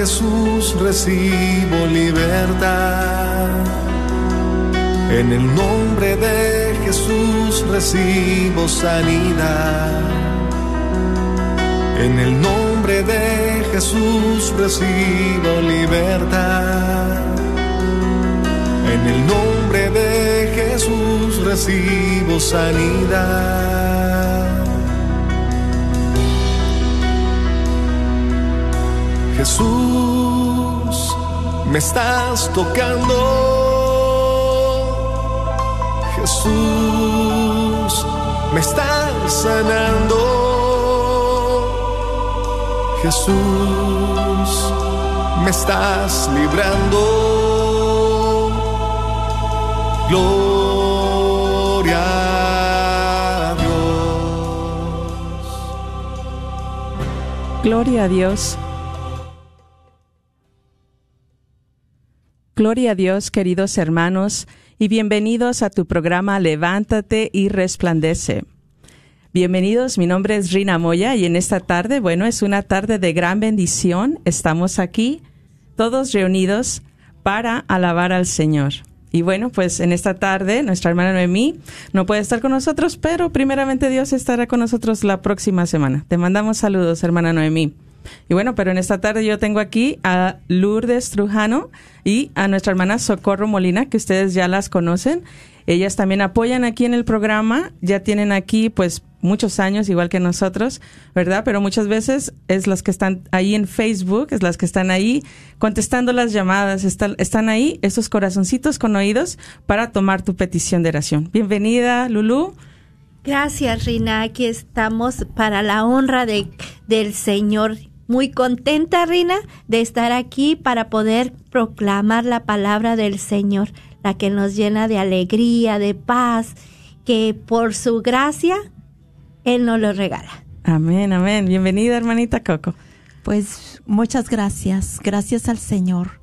Jesús recibo libertad. En el nombre de Jesús recibo sanidad. En el nombre de Jesús recibo libertad. En el nombre de Jesús recibo sanidad. Jesús, me estás tocando. Jesús, me estás sanando. Jesús, me estás librando. Gloria. Gloria a Dios. Gloria a Dios, queridos hermanos, y bienvenidos a tu programa Levántate y Resplandece. Bienvenidos, mi nombre es Rina Moya y en esta tarde, bueno, es una tarde de gran bendición. Estamos aquí, todos reunidos para alabar al Señor. Y bueno, pues en esta tarde nuestra hermana Noemí no puede estar con nosotros, pero primeramente Dios estará con nosotros la próxima semana. Te mandamos saludos, hermana Noemí. Y bueno, pero en esta tarde yo tengo aquí a Lourdes Trujano y a nuestra hermana Socorro Molina, que ustedes ya las conocen. Ellas también apoyan aquí en el programa, ya tienen aquí pues muchos años, igual que nosotros, ¿verdad? Pero muchas veces es las que están ahí en Facebook, es las que están ahí contestando las llamadas, están, están ahí esos corazoncitos con oídos para tomar tu petición de oración. Bienvenida, Lulu. Gracias, Rina. Aquí estamos para la honra de, del Señor muy contenta, Rina, de estar aquí para poder proclamar la palabra del Señor, la que nos llena de alegría, de paz, que por su gracia Él nos lo regala. Amén, amén. Bienvenida, hermanita Coco. Pues muchas gracias, gracias al Señor,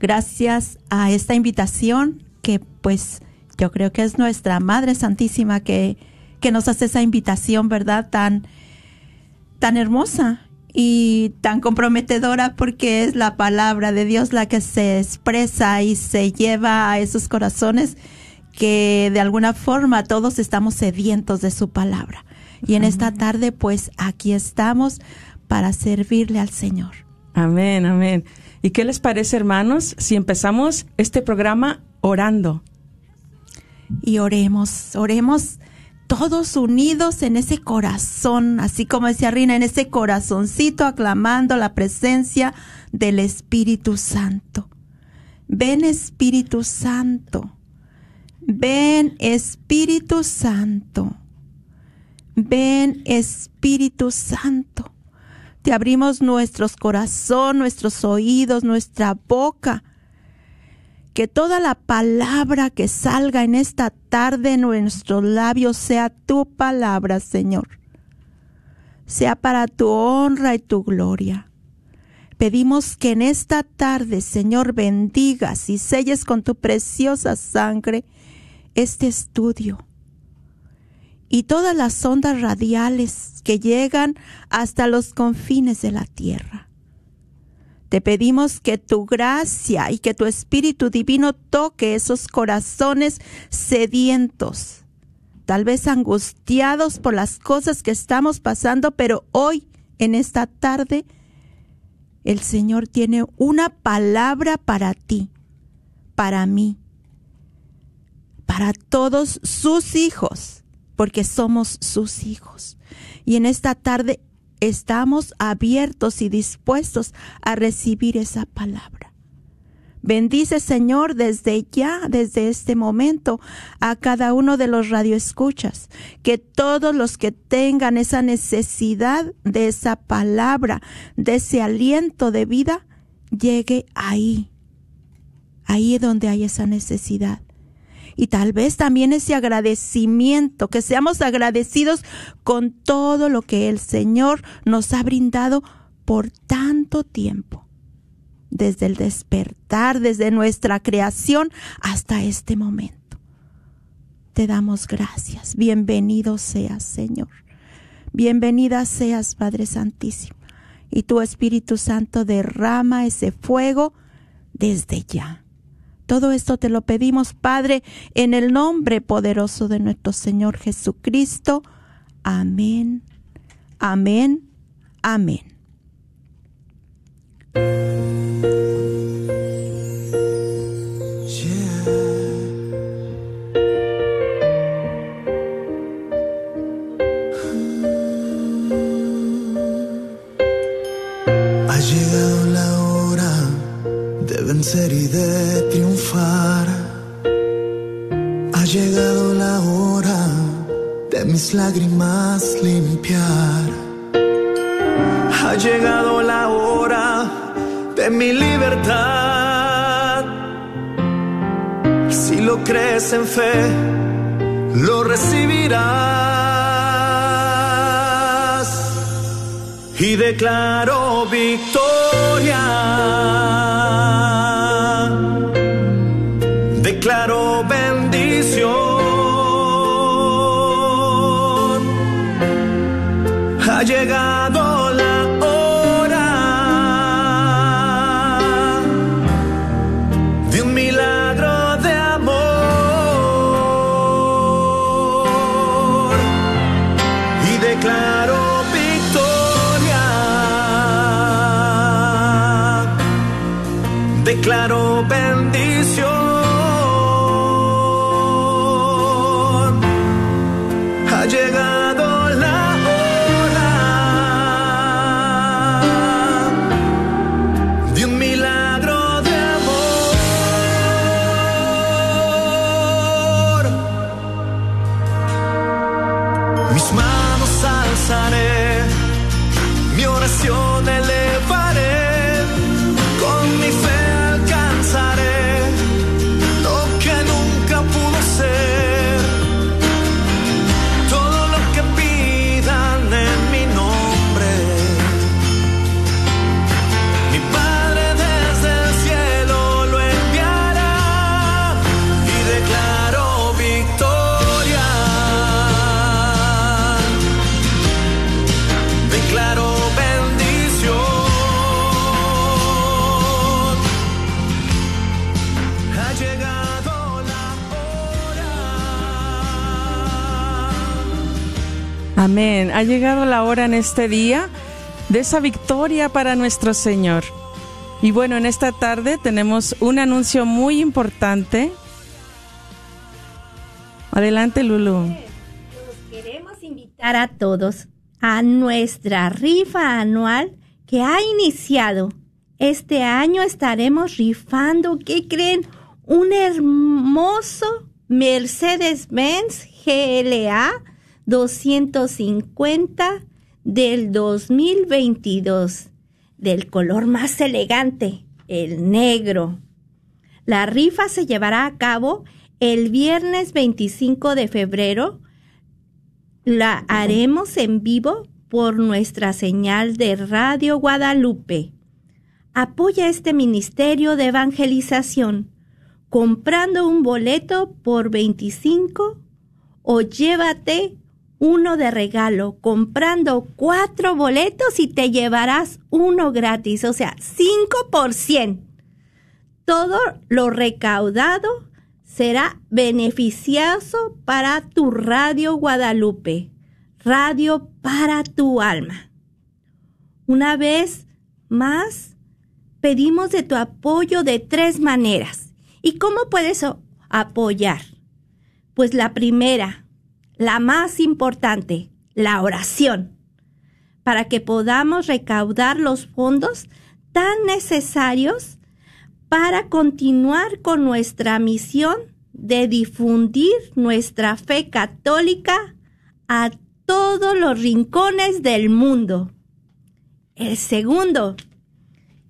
gracias a esta invitación que pues yo creo que es nuestra Madre Santísima que, que nos hace esa invitación, ¿verdad? Tan, tan hermosa y tan comprometedora porque es la palabra de Dios la que se expresa y se lleva a esos corazones que de alguna forma todos estamos sedientos de su palabra. Y en esta tarde pues aquí estamos para servirle al Señor. Amén, amén. ¿Y qué les parece, hermanos, si empezamos este programa orando? Y oremos, oremos todos unidos en ese corazón, así como decía Rina, en ese corazoncito aclamando la presencia del Espíritu Santo. Ven Espíritu Santo. Ven Espíritu Santo. Ven Espíritu Santo. Te abrimos nuestros corazón, nuestros oídos, nuestra boca que toda la palabra que salga en esta tarde en nuestros labios sea tu palabra, Señor. Sea para tu honra y tu gloria. Pedimos que en esta tarde, Señor, bendigas y selles con tu preciosa sangre este estudio y todas las ondas radiales que llegan hasta los confines de la tierra. Te pedimos que tu gracia y que tu Espíritu Divino toque esos corazones sedientos, tal vez angustiados por las cosas que estamos pasando, pero hoy, en esta tarde, el Señor tiene una palabra para ti, para mí, para todos sus hijos, porque somos sus hijos. Y en esta tarde estamos abiertos y dispuestos a recibir esa palabra. Bendice, Señor, desde ya, desde este momento, a cada uno de los radioescuchas, que todos los que tengan esa necesidad de esa palabra, de ese aliento de vida, llegue ahí, ahí donde hay esa necesidad y tal vez también ese agradecimiento, que seamos agradecidos con todo lo que el Señor nos ha brindado por tanto tiempo, desde el despertar, desde nuestra creación hasta este momento. Te damos gracias. Bienvenido seas, Señor. Bienvenida seas, Padre Santísimo. y tu Espíritu Santo derrama ese fuego desde ya. Todo esto te lo pedimos, Padre, en el nombre poderoso de nuestro Señor Jesucristo. Amén, amén, amén. Vencer y de triunfar. Ha llegado la hora de mis lágrimas limpiar. Ha llegado la hora de mi libertad. Si lo crees en fe, lo recibirás y declaro victoria. Amén. Ha llegado la hora en este día de esa victoria para nuestro Señor. Y bueno, en esta tarde tenemos un anuncio muy importante. Adelante, Lulu. Queremos invitar a todos a nuestra rifa anual que ha iniciado. Este año estaremos rifando, ¿qué creen? Un hermoso Mercedes-Benz GLA 250 del 2022, del color más elegante, el negro. La rifa se llevará a cabo el viernes 25 de febrero. La haremos en vivo por nuestra señal de Radio Guadalupe. Apoya este ministerio de evangelización comprando un boleto por 25 o llévate uno de regalo comprando cuatro boletos y te llevarás uno gratis, o sea, 5 por 100. Todo lo recaudado será beneficioso para tu Radio Guadalupe, radio para tu alma. Una vez más, pedimos de tu apoyo de tres maneras. ¿Y cómo puedes apoyar? Pues la primera, la más importante, la oración, para que podamos recaudar los fondos tan necesarios para continuar con nuestra misión de difundir nuestra fe católica a todos los rincones del mundo. El segundo,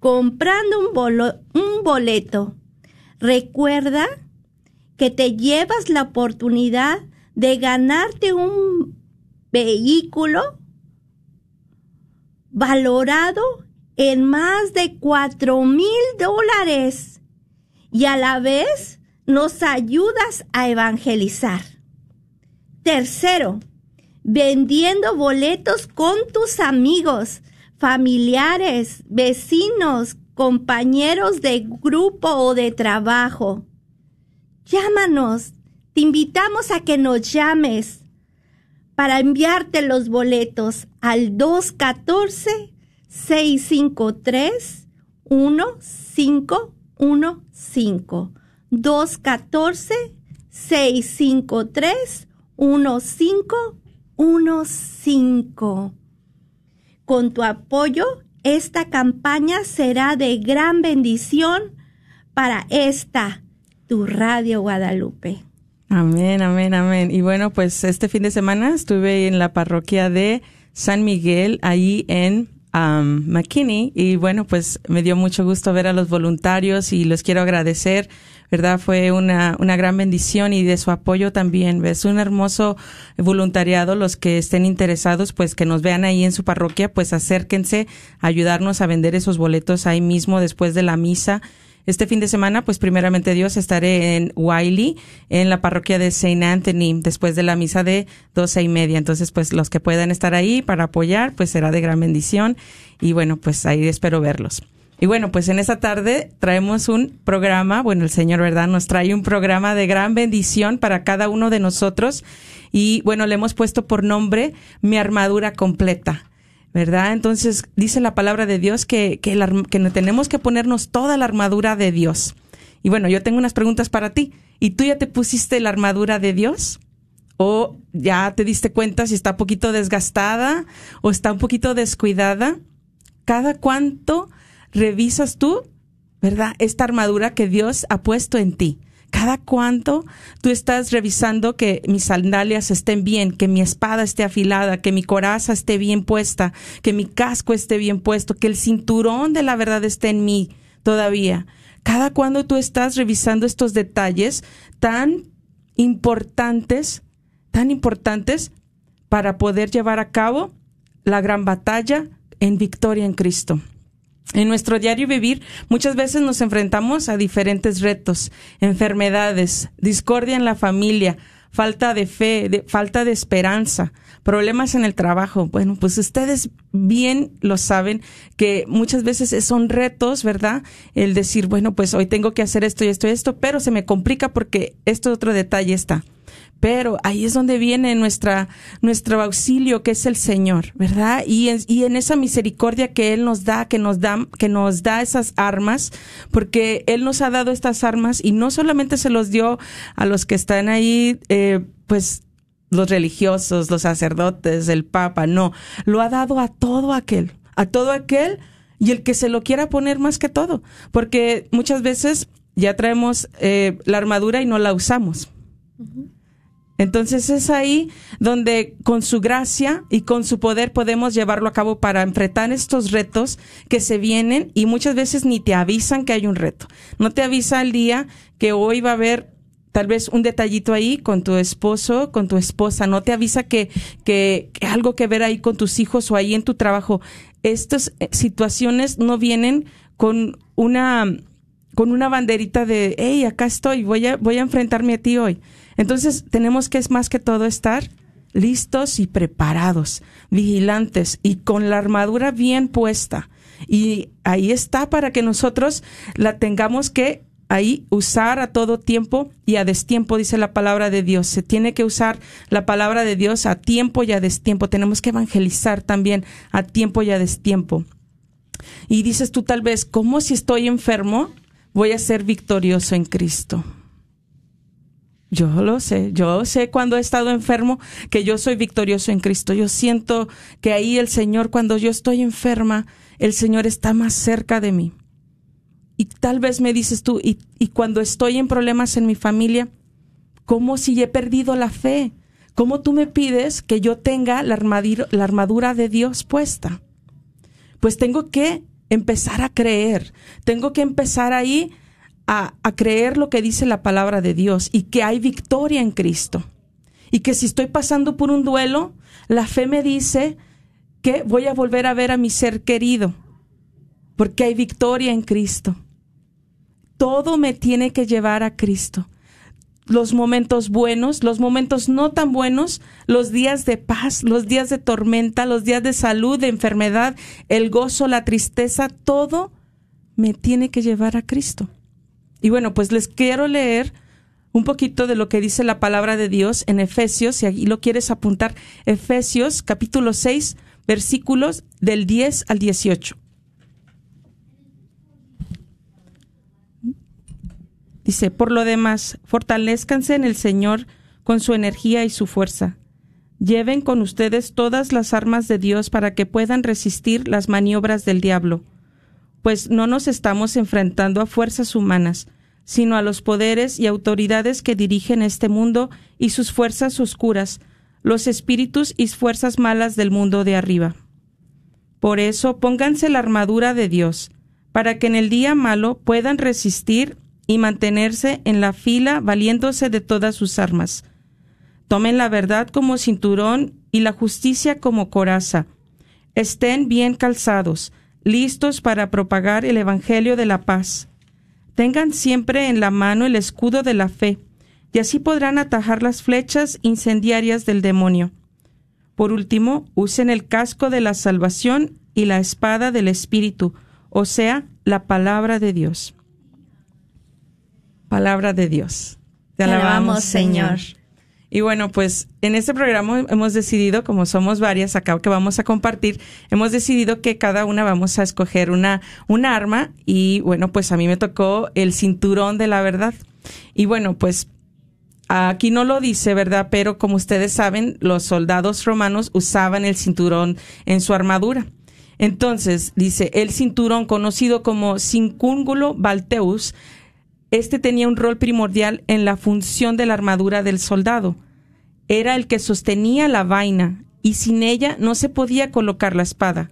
comprando un, boleto. Recuerda que te llevas la oportunidad de ganarte un vehículo valorado en más de cuatro mil dólares y a la vez nos ayudas a evangelizar. Tercero, vendiendo boletos con tus amigos, familiares, vecinos, compañeros de grupo o de trabajo. Llámanos. Te invitamos a que nos llames para enviarte los boletos al 214-653-1515. 214-653-1515. Con tu apoyo, esta campaña será de gran bendición para esta, tu Radio Guadalupe. Amén, amén, amén. Y bueno, pues este fin de semana estuve en la parroquia de San Miguel, ahí en um, McKinney, y bueno, pues me dio mucho gusto ver a los voluntarios y los quiero agradecer. ¿Verdad? Fue una, una gran bendición y de su apoyo también. Es un hermoso voluntariado. Los que estén interesados, pues que nos vean ahí en su parroquia, pues acérquense a ayudarnos a vender esos boletos ahí mismo después de la misa este fin de semana, pues primeramente Dios, estaré en Wiley, en la parroquia de Saint Anthony, después de la misa de doce y media. Entonces, pues los que puedan estar ahí para apoyar, pues será de gran bendición. Y bueno, pues ahí espero verlos. Y bueno, pues en esta tarde traemos un programa, bueno, el Señor, ¿verdad? Nos trae un programa de gran bendición para cada uno de nosotros. Y bueno, le hemos puesto por nombre Mi armadura completa. ¿Verdad? Entonces dice la palabra de Dios que, que, que tenemos que ponernos toda la armadura de Dios. Y bueno, yo tengo unas preguntas para ti. ¿Y tú ya te pusiste la armadura de Dios? ¿O ya te diste cuenta si está un poquito desgastada o está un poquito descuidada? ¿Cada cuánto revisas tú, verdad, esta armadura que Dios ha puesto en ti? Cada cuánto tú estás revisando que mis sandalias estén bien, que mi espada esté afilada, que mi coraza esté bien puesta, que mi casco esté bien puesto, que el cinturón de la verdad esté en mí todavía. Cada cuando tú estás revisando estos detalles tan importantes, tan importantes para poder llevar a cabo la gran batalla en victoria en Cristo. En nuestro diario vivir muchas veces nos enfrentamos a diferentes retos, enfermedades, discordia en la familia, falta de fe, falta de esperanza, problemas en el trabajo. Bueno, pues ustedes bien lo saben que muchas veces son retos, ¿verdad? El decir, bueno, pues hoy tengo que hacer esto y esto y esto, pero se me complica porque esto otro detalle está. Pero ahí es donde viene nuestra, nuestro auxilio, que es el Señor, ¿verdad? Y en, y en esa misericordia que Él nos da, que nos da, que nos da esas armas, porque Él nos ha dado estas armas y no solamente se los dio a los que están ahí, eh, pues, los religiosos, los sacerdotes, el Papa, no, lo ha dado a todo aquel, a todo aquel y el que se lo quiera poner más que todo, porque muchas veces ya traemos eh, la armadura y no la usamos. Entonces es ahí donde con su gracia y con su poder podemos llevarlo a cabo para enfrentar estos retos que se vienen y muchas veces ni te avisan que hay un reto. No te avisa el día que hoy va a haber tal vez un detallito ahí con tu esposo, con tu esposa, no te avisa que, que, que algo que ver ahí con tus hijos o ahí en tu trabajo. Estas eh, situaciones no vienen con una, con una banderita de, hey, acá estoy, voy a, voy a enfrentarme a ti hoy. Entonces tenemos que es más que todo estar listos y preparados, vigilantes y con la armadura bien puesta. Y ahí está para que nosotros la tengamos que ahí usar a todo tiempo y a destiempo, dice la palabra de Dios. Se tiene que usar la palabra de Dios a tiempo y a destiempo. Tenemos que evangelizar también a tiempo y a destiempo. Y dices tú tal vez, ¿cómo si estoy enfermo voy a ser victorioso en Cristo? Yo lo sé, yo sé cuando he estado enfermo que yo soy victorioso en Cristo. Yo siento que ahí el Señor, cuando yo estoy enferma, el Señor está más cerca de mí. Y tal vez me dices tú, y, y cuando estoy en problemas en mi familia, ¿cómo si he perdido la fe? ¿Cómo tú me pides que yo tenga la la armadura de Dios puesta? Pues tengo que empezar a creer, tengo que empezar ahí a, creer lo que dice la palabra de Dios y que hay victoria en Cristo. Y que si estoy pasando por un duelo, la fe me dice que voy a volver a ver a mi ser querido, porque hay victoria en Cristo. Todo me tiene que llevar a Cristo. los momentos buenos, los momentos no tan buenos, los días de paz, los días de tormenta, los días de salud, de enfermedad, el gozo, la tristeza, todo me tiene que llevar a Cristo. Y bueno, pues les quiero leer un poquito de lo que dice la palabra de Dios en Efesios, si aquí lo quieres apuntar, Efesios capítulo 6, versículos del 10 al 18. Dice, por lo demás, fortalezcanse en el Señor con su energía y su fuerza. Lleven con ustedes todas las armas de Dios para que puedan resistir las maniobras del diablo, pues no nos estamos enfrentando a fuerzas humanas, sino a los poderes y autoridades que dirigen este mundo y sus fuerzas oscuras, los espíritus y fuerzas malas del mundo de arriba. Por eso pónganse la armadura de Dios, para que en el día malo puedan resistir y mantenerse en la fila valiéndose de todas sus armas. Tomen la verdad como cinturón y la justicia como coraza. Estén bien calzados, listos para propagar el Evangelio de la paz. Tengan siempre en la mano el escudo de la fe, y así podrán atajar las flechas incendiarias del demonio. Por último, usen el casco de la salvación y la espada del Espíritu, o sea, la palabra de Dios. Palabra de Dios. Te alabamos, Señor. Y bueno, pues en este programa hemos decidido, como somos varias acá que vamos a compartir, hemos decidido que cada una vamos a escoger una, una arma y bueno, pues a mí me tocó el cinturón de la verdad. Y bueno, pues aquí no lo dice, ¿verdad? Pero como ustedes saben, los soldados romanos usaban el cinturón en su armadura. Entonces, dice, el cinturón conocido como cincúngulo balteus este tenía un rol primordial en la función de la armadura del soldado. Era el que sostenía la vaina y sin ella no se podía colocar la espada.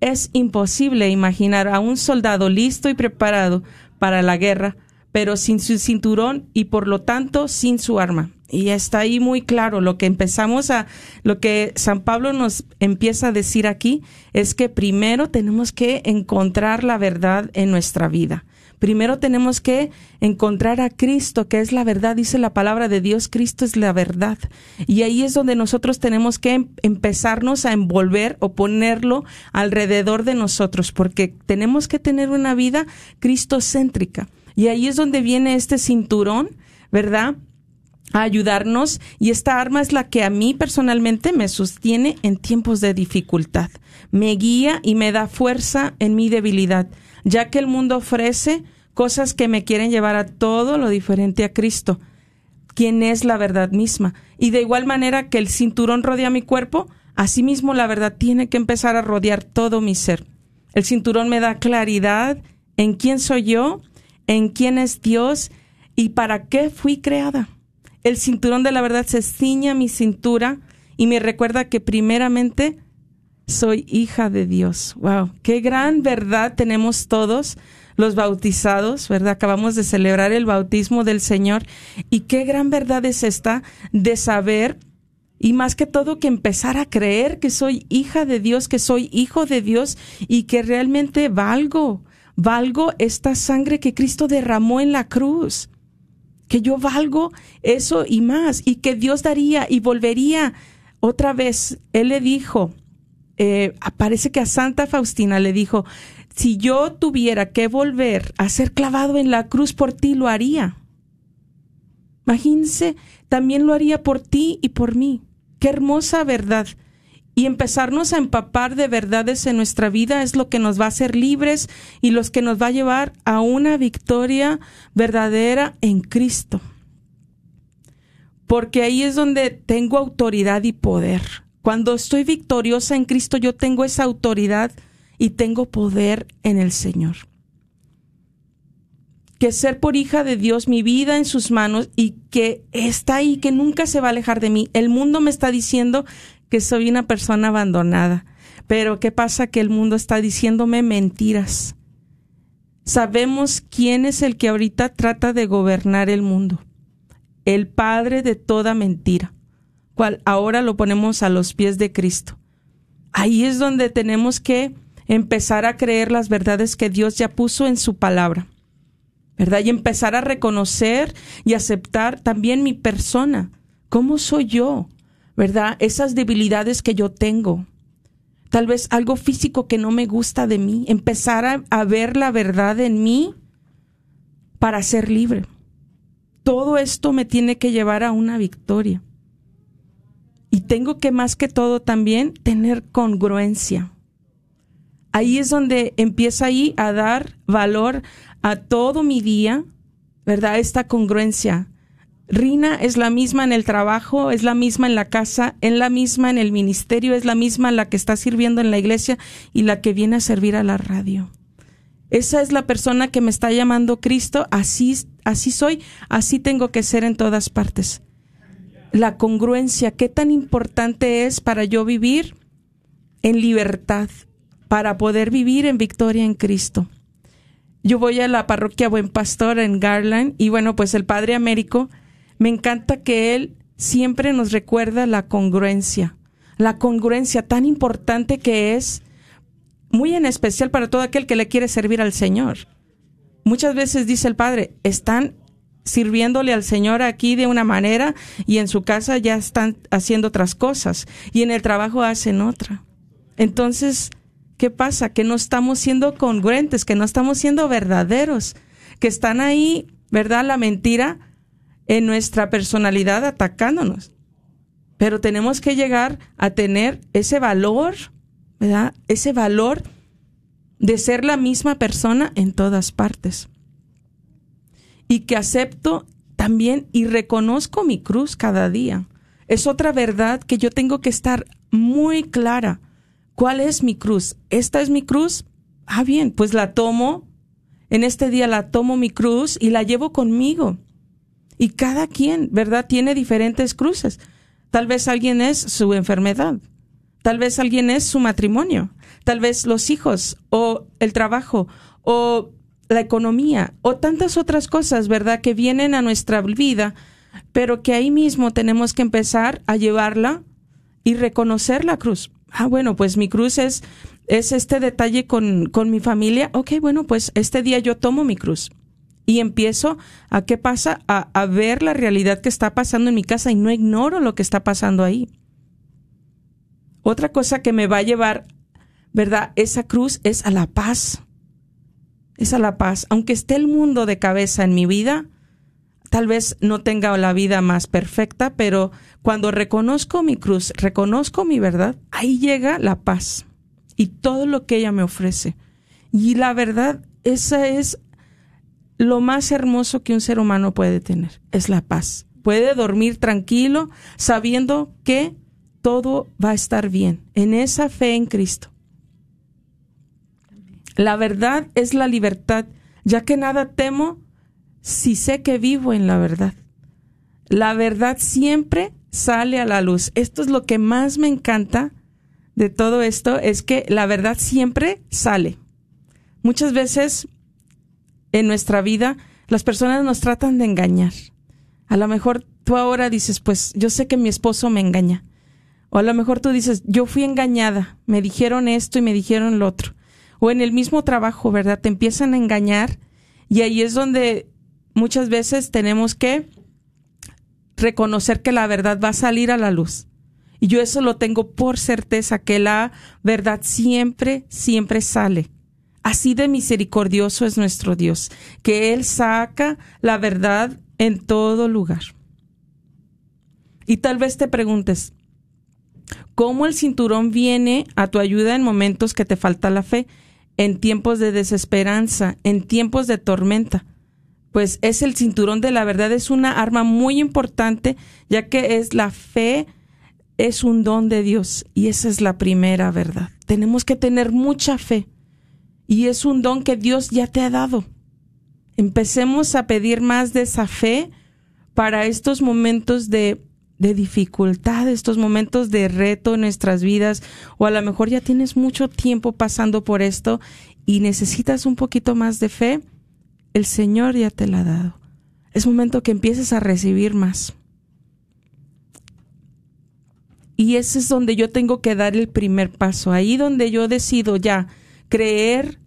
Es imposible imaginar a un soldado listo y preparado para la guerra, pero sin su cinturón y por lo tanto sin su arma. Y está ahí muy claro lo que empezamos a, lo que San Pablo nos empieza a decir aquí es que primero tenemos que encontrar la verdad en nuestra vida. Primero tenemos que encontrar a Cristo, que es la verdad, dice la palabra de Dios, Cristo es la verdad. Y ahí es donde nosotros tenemos que em-, empezarnos a envolver o ponerlo alrededor de nosotros, porque tenemos que tener una vida cristocéntrica. Y ahí es donde viene este cinturón, ¿verdad? a ayudarnos y esta arma es la que a mí personalmente me sostiene en tiempos de dificultad, me guía y me da fuerza en mi debilidad ya que el mundo ofrece cosas que me quieren llevar a todo lo diferente a Cristo, quien es la verdad misma. Y de igual manera que el cinturón rodea mi cuerpo, asimismo la verdad tiene que empezar a rodear todo mi ser. El cinturón me da claridad en quién soy yo, en quién es Dios y para qué fui creada. El cinturón de la verdad se ciña mi cintura y me recuerda que primeramente soy hija de Dios. Wow, qué gran verdad tenemos todos los bautizados, ¿verdad? Acabamos de celebrar el bautismo del Señor y qué gran verdad es esta de saber y más que todo que empezar a creer que soy hija de Dios, que soy hijo de Dios y que realmente valgo, valgo esta sangre que Cristo derramó en la cruz, que yo valgo eso y más y que Dios daría y volvería otra vez. Él le dijo, eh, parece que a Santa Faustina le dijo, si yo tuviera que volver a ser clavado en la cruz por ti, lo haría. Imagínense, también lo haría por ti y por mí. Qué hermosa verdad. Y empezarnos a empapar de verdades en nuestra vida es lo que nos va a hacer libres y los que nos va a llevar a una victoria verdadera en Cristo. Porque ahí es donde tengo autoridad y poder cuando estoy victoriosa en Cristo, yo tengo esa autoridad y tengo poder en el Señor. Que ser por hija de Dios, mi vida en sus manos y que está ahí, que nunca se va a alejar de mí. El mundo me está diciendo que soy una persona abandonada. Pero ¿qué pasa? Que el mundo está diciéndome mentiras. Sabemos quién es el que ahorita trata de gobernar el mundo. El padre de toda mentira cual ahora lo ponemos a los pies de Cristo. Ahí es donde tenemos que empezar a creer las verdades que Dios ya puso en su palabra. ¿verdad? Y empezar a reconocer y aceptar también mi persona, cómo soy yo, ¿verdad? Esas debilidades que yo tengo. Tal vez algo físico que no me gusta de mí, empezar a, a ver la verdad en mí para ser libre. Todo esto me tiene que llevar a una victoria. Y tengo que más que todo también tener congruencia. Ahí es donde empieza ahí a dar valor a todo mi día, ¿verdad? Esta congruencia. Rina es la misma en el trabajo, es la misma en la casa, es la misma en el ministerio, es la misma la que está sirviendo en la iglesia y la que viene a servir a la radio. Esa es la persona que me está llamando Cristo, así, así soy, así tengo que ser en todas partes. La congruencia, qué tan importante es para yo vivir en libertad, para poder vivir en victoria en Cristo. Yo voy a la parroquia Buen Pastor en Garland y bueno, pues el Padre Américo, me encanta que él siempre nos recuerda la congruencia, la congruencia tan importante que es muy en especial para todo aquel que le quiere servir al Señor. Muchas veces dice el Padre, están sirviéndole al Señor aquí de una manera y en su casa ya están haciendo otras cosas y en el trabajo hacen otra. Entonces, ¿qué pasa? Que no estamos siendo congruentes, que no estamos siendo verdaderos, que están ahí, ¿verdad? La mentira en nuestra personalidad atacándonos. Pero tenemos que llegar a tener ese valor ¿verdad? Ese valor de ser la misma persona en todas partes. Y que acepto también y reconozco mi cruz cada día. Es otra verdad que yo tengo que estar muy clara. ¿Cuál es mi cruz? ¿Esta es mi cruz? Ah, bien, pues la tomo. En este día la tomo mi cruz y la llevo conmigo. Y cada quien, ¿verdad? Tiene diferentes cruces. Tal vez alguien es su enfermedad, Tal vez alguien es su matrimonio, tal vez los hijos o el trabajo o la economía o tantas otras cosas, ¿verdad? Que vienen a nuestra vida, pero que ahí mismo tenemos que empezar a llevarla y reconocer la cruz. Ah, bueno, pues mi cruz es, es este detalle con, con mi familia. Ok, bueno, pues este día yo tomo mi cruz y empiezo a qué pasa, a, a ver la realidad que está pasando en mi casa y no ignoro lo que está pasando ahí. Otra cosa que me va a llevar, ¿verdad? Esa cruz es a la paz. Es a la paz. Aunque esté el mundo de cabeza en mi vida, tal vez no tenga la vida más perfecta, pero cuando reconozco mi cruz, reconozco mi verdad, ahí llega la paz y todo lo que ella me ofrece. Y la verdad, esa es lo más hermoso que un ser humano puede tener, es la paz. Puede dormir tranquilo sabiendo que todo va a estar bien, en esa fe en Cristo. La verdad es la libertad, ya que nada temo si sé que vivo en la verdad. La verdad siempre sale a la luz. Esto es lo que más me encanta de todo esto, es que la verdad siempre sale. Muchas veces en nuestra vida las personas nos tratan de engañar. A lo mejor tú ahora dices, pues yo sé que mi esposo me engaña. O a lo mejor tú dices, yo fui engañada, me dijeron esto y me dijeron lo otro. O en el mismo trabajo, ¿verdad? Te empiezan a engañar y ahí es donde muchas veces tenemos que reconocer que la verdad va a salir a la luz. Y yo eso lo tengo por certeza, que la verdad siempre, siempre sale. Así de misericordioso es nuestro Dios, que Él saca la verdad en todo lugar. Y tal vez te preguntes, cómo el cinturón viene a tu ayuda en momentos que te falta la fe, en tiempos de desesperanza, en tiempos de tormenta. Pues es el cinturón de la verdad, es una arma muy importante, ya que es la fe, es un don de Dios y esa es la primera verdad. Tenemos que tener mucha fe y es un don que Dios ya te ha dado. Empecemos a pedir más de esa fe para estos momentos de de dificultad, estos momentos de reto en nuestras vidas, o a lo mejor ya tienes mucho tiempo pasando por esto y necesitas un poquito más de fe, el Señor ya te la ha dado. Es momento que empieces a recibir más. Y ese es donde yo tengo que dar el primer paso, ahí donde yo decido ya creer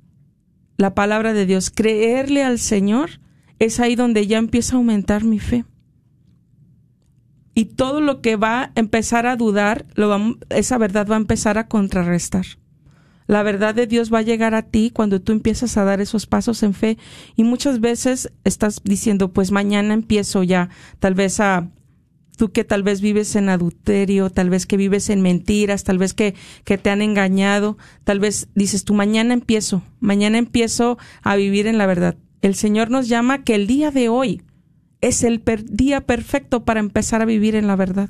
la palabra de Dios, creerle al Señor, es ahí donde ya empieza a aumentar mi fe. Y todo lo que va a empezar a dudar, esa verdad va a empezar a contrarrestar. La verdad de Dios va a llegar a ti cuando tú empiezas a dar esos pasos en fe. Y muchas veces estás diciendo, pues mañana empiezo ya, tal vez a tú que tal vez vives en adulterio, tal vez que vives en mentiras, tal vez que, que te han engañado, tal vez dices tú mañana empiezo, mañana empiezo a vivir en la verdad. El Señor nos llama que el día de hoy es el día perfecto para empezar a vivir en la verdad.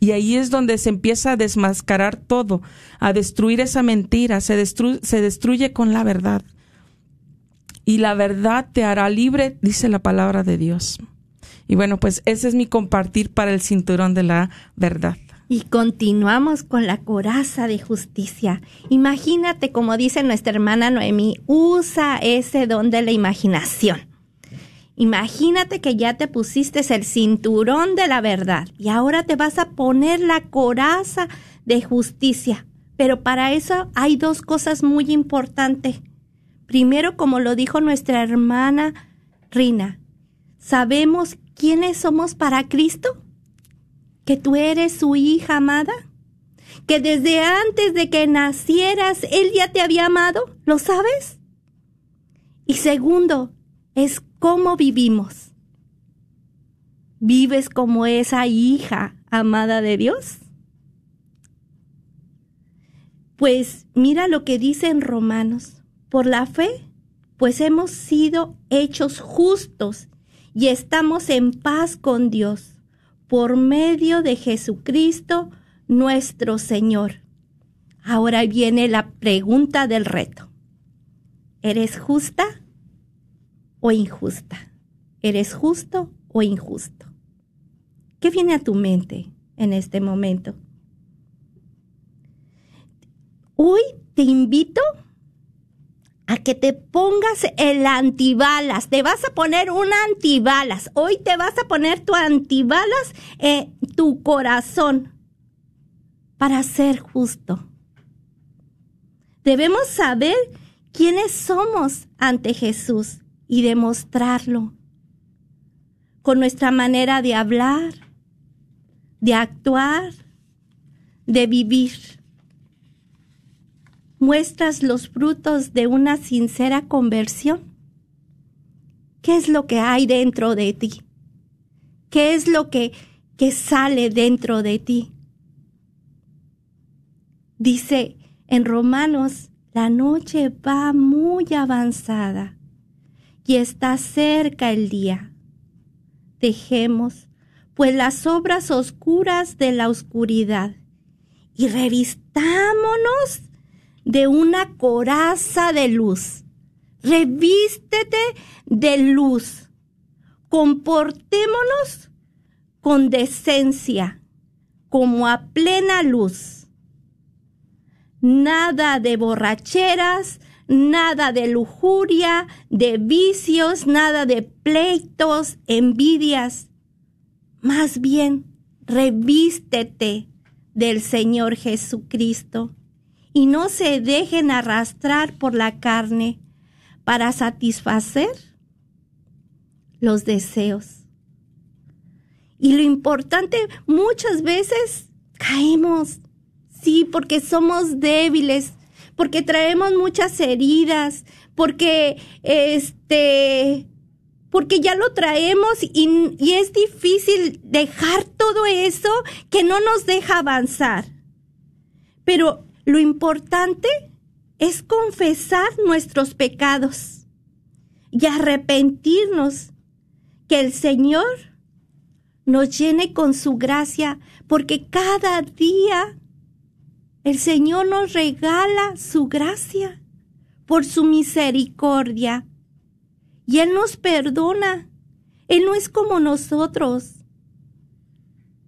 Y ahí es donde se empieza a desmascarar todo, a destruir esa mentira, se, se destruye con la verdad. Y la verdad te hará libre, dice la palabra de Dios. Y bueno, pues ese es mi compartir para el cinturón de la verdad. Y continuamos con la coraza de justicia. Imagínate, como dice nuestra hermana Noemí, usa ese don de la imaginación. Imagínate que ya te pusiste el cinturón de la verdad y ahora te vas a poner la coraza de justicia. Pero para eso hay dos cosas muy importantes. Primero, como lo dijo nuestra hermana Rina, sabemos quiénes somos para Cristo? ¿Que tú eres su hija amada? ¿Que desde antes de que nacieras Él ya te había amado? ¿Lo sabes? Y segundo, es cómo vivimos. ¿Vives como esa hija amada de Dios? Pues mira lo que dice en Romanos. Por la fe, pues hemos sido hechos justos y estamos en paz con Dios por medio de Jesucristo nuestro Señor. Ahora viene la pregunta del reto. ¿Eres justa o injusta? ¿Eres justo o injusto? ¿Qué viene a tu mente en este momento? Hoy te invito a que te pongas el antibalas. Te vas a poner un antibalas. Hoy te vas a poner tu antibalas en tu corazón para ser justo. Debemos saber quiénes somos ante Jesús y demostrarlo con nuestra manera de hablar, de actuar, de vivir muestras los frutos de una sincera conversión? ¿Qué es lo que hay dentro de ti? ¿Qué es lo que, que sale dentro de ti? Dice en Romanos, la noche va muy avanzada y está cerca el día. Dejemos, pues, las obras oscuras de la oscuridad y revistámonos de una coraza de luz. Revístete de luz. Comportémonos con decencia, como a plena luz. Nada de borracheras, nada de lujuria, de vicios, nada de pleitos, envidias. Más bien, revístete del Señor Jesucristo y no se dejen arrastrar por la carne para satisfacer los deseos. Y lo importante, muchas veces caemos, sí, porque somos débiles, porque traemos muchas heridas, porque este, porque ya lo traemos y, y es difícil dejar todo eso que no nos deja avanzar. Pero lo importante es confesar nuestros pecados y arrepentirnos, que el Señor nos llene con su gracia, porque cada día el Señor nos regala su gracia por su misericordia. Y Él nos perdona. Él no es como nosotros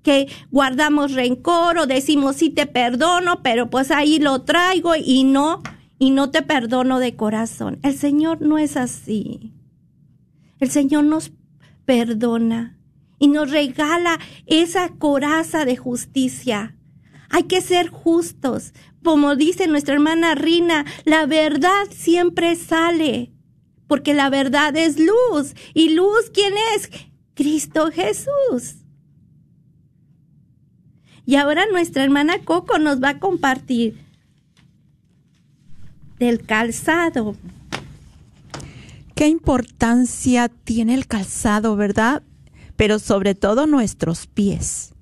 que guardamos rencor o decimos sí te perdono, pero pues ahí lo traigo y no, y no te perdono de corazón. El Señor no es así. El Señor nos perdona y nos regala esa coraza de justicia. Hay que ser justos. Como dice nuestra hermana Rina, la verdad siempre sale porque la verdad es luz. ¿Y luz quién es? Cristo Jesús. Y ahora nuestra hermana Coco nos va a compartir del calzado. Qué importancia tiene el calzado, ¿verdad? Pero sobre todo nuestros pies.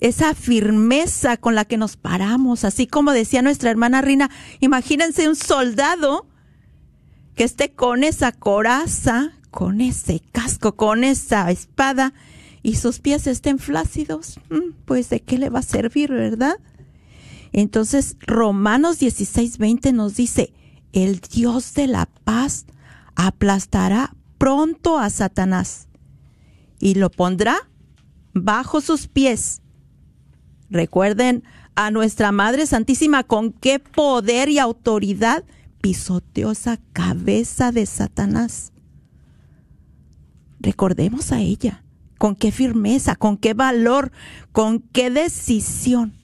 Esa firmeza con la que nos paramos, así como decía nuestra hermana Rina, imagínense un soldado que esté con esa coraza, con ese casco, con esa espada y sus pies estén flácidos, mm, pues de qué le va a servir, ¿verdad? Entonces Romanos 16:20 nos dice, el Dios de la paz aplastará pronto a Satanás y lo pondrá bajo sus pies. Recuerden a nuestra Madre Santísima con qué poder y autoridad pisoteó esa cabeza de Satanás. Recordemos a ella, con qué firmeza, con qué valor, con qué decisión.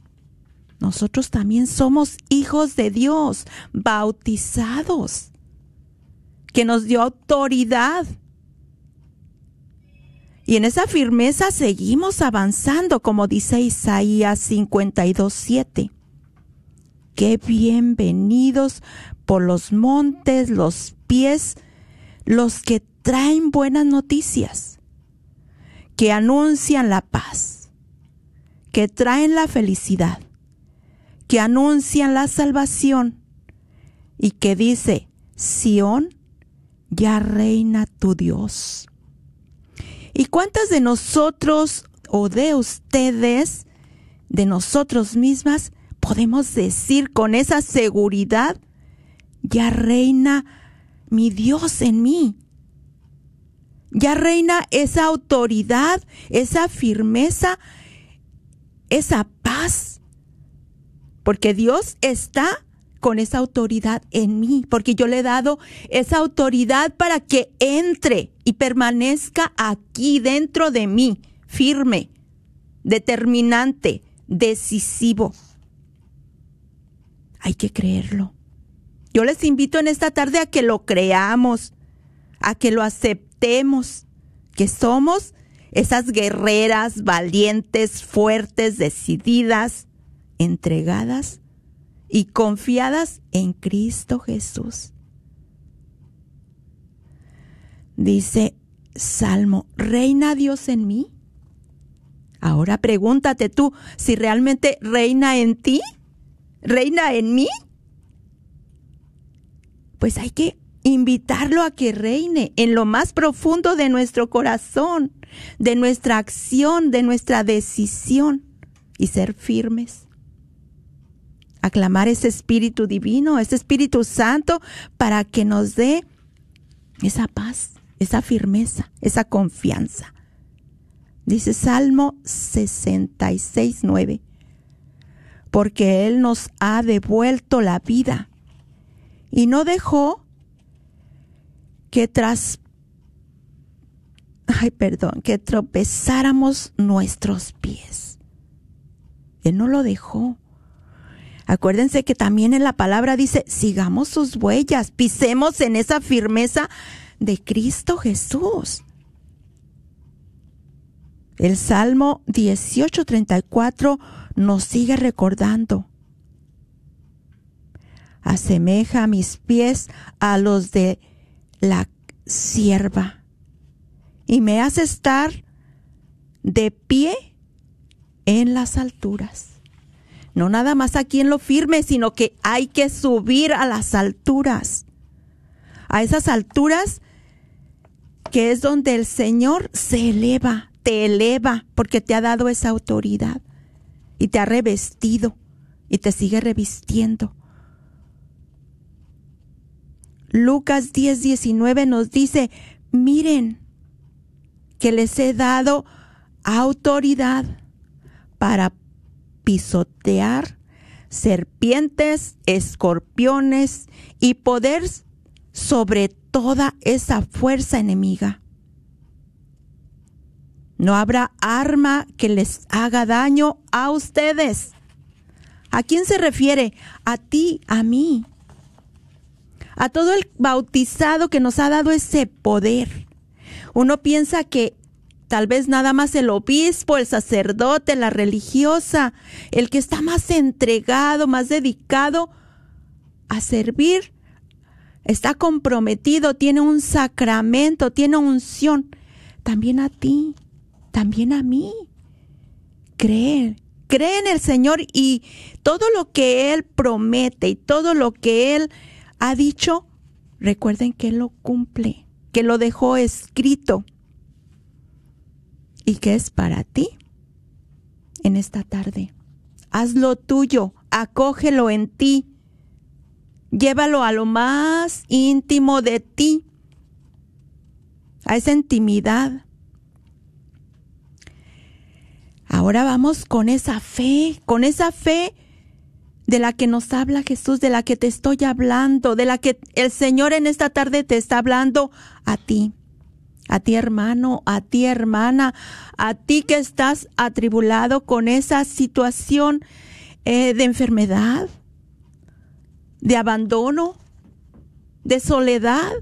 Nosotros también somos hijos de Dios, bautizados que nos dio autoridad. Y en esa firmeza seguimos avanzando, como dice Isaías 52.7. Qué bienvenidos por los montes, los pies, los que traen buenas noticias, que anuncian la paz, que traen la felicidad, que anuncian la salvación y que dice, Sión ya reina tu Dios. ¿Y cuántas de nosotros o de ustedes, de nosotros mismas, podemos decir con esa seguridad, ya reina mi Dios en mí? Ya reina esa autoridad, esa firmeza, esa paz. Porque Dios está con esa autoridad en mí, porque yo le he dado esa autoridad para que entre y permanezca aquí dentro de mí, firme, determinante, decisivo. Hay que creerlo. Yo les invito en esta tarde a que lo creamos, a que lo aceptemos, que somos esas guerreras valientes, fuertes, decididas, entregadas y confiadas en Cristo Jesús. Dice Salmo, ¿reina Dios en mí? Ahora pregúntate tú si realmente reina en ti, reina en mí. Pues hay que invitarlo a que reine en lo más profundo de nuestro corazón, de nuestra acción, de nuestra decisión y ser firmes aclamar ese Espíritu Divino, ese Espíritu Santo, para que nos dé esa paz, esa firmeza, esa confianza. Dice Salmo 66, 9, porque Él nos ha devuelto la vida y no dejó que tras, ay, perdón, que tropezáramos nuestros pies. Él no lo dejó. Acuérdense que también en la palabra dice, sigamos sus huellas, pisemos en esa firmeza de Cristo Jesús. El Salmo 18:34 nos sigue recordando. Asemeja mis pies a los de la sierva y me hace estar de pie en las alturas no nada más aquí en lo firme, sino que hay que subir a las alturas. A esas alturas que es donde el Señor se eleva, te eleva, porque te ha dado esa autoridad y te ha revestido y te sigue revistiendo. Lucas 10, 19 nos dice, miren que les he dado autoridad para pisotear serpientes, escorpiones y poder sobre toda esa fuerza enemiga. No habrá arma que les haga daño a ustedes. ¿A quién se refiere? A ti, a mí. a todo el bautizado que nos ha dado ese poder. Uno piensa que tal vez nada más el obispo, el sacerdote, la religiosa, el que está más entregado, más dedicado a servir, está comprometido, tiene un sacramento, tiene unción. También a ti, también a mí. Cree, cree en el Señor y todo lo que Él promete y todo lo que Él ha dicho, recuerden que Él lo cumple, que lo dejó escrito y que es para ti en esta tarde. Hazlo tuyo, acógelo en ti, llévalo a lo más íntimo de ti, a esa intimidad. Ahora vamos con esa fe, con esa fe de la que nos habla Jesús, de la que te estoy hablando, de la que el Señor en esta tarde te está hablando a ti, a ti hermano, a ti hermana, a ti que estás atribulado con esa situación eh, de enfermedad, de abandono, de soledad,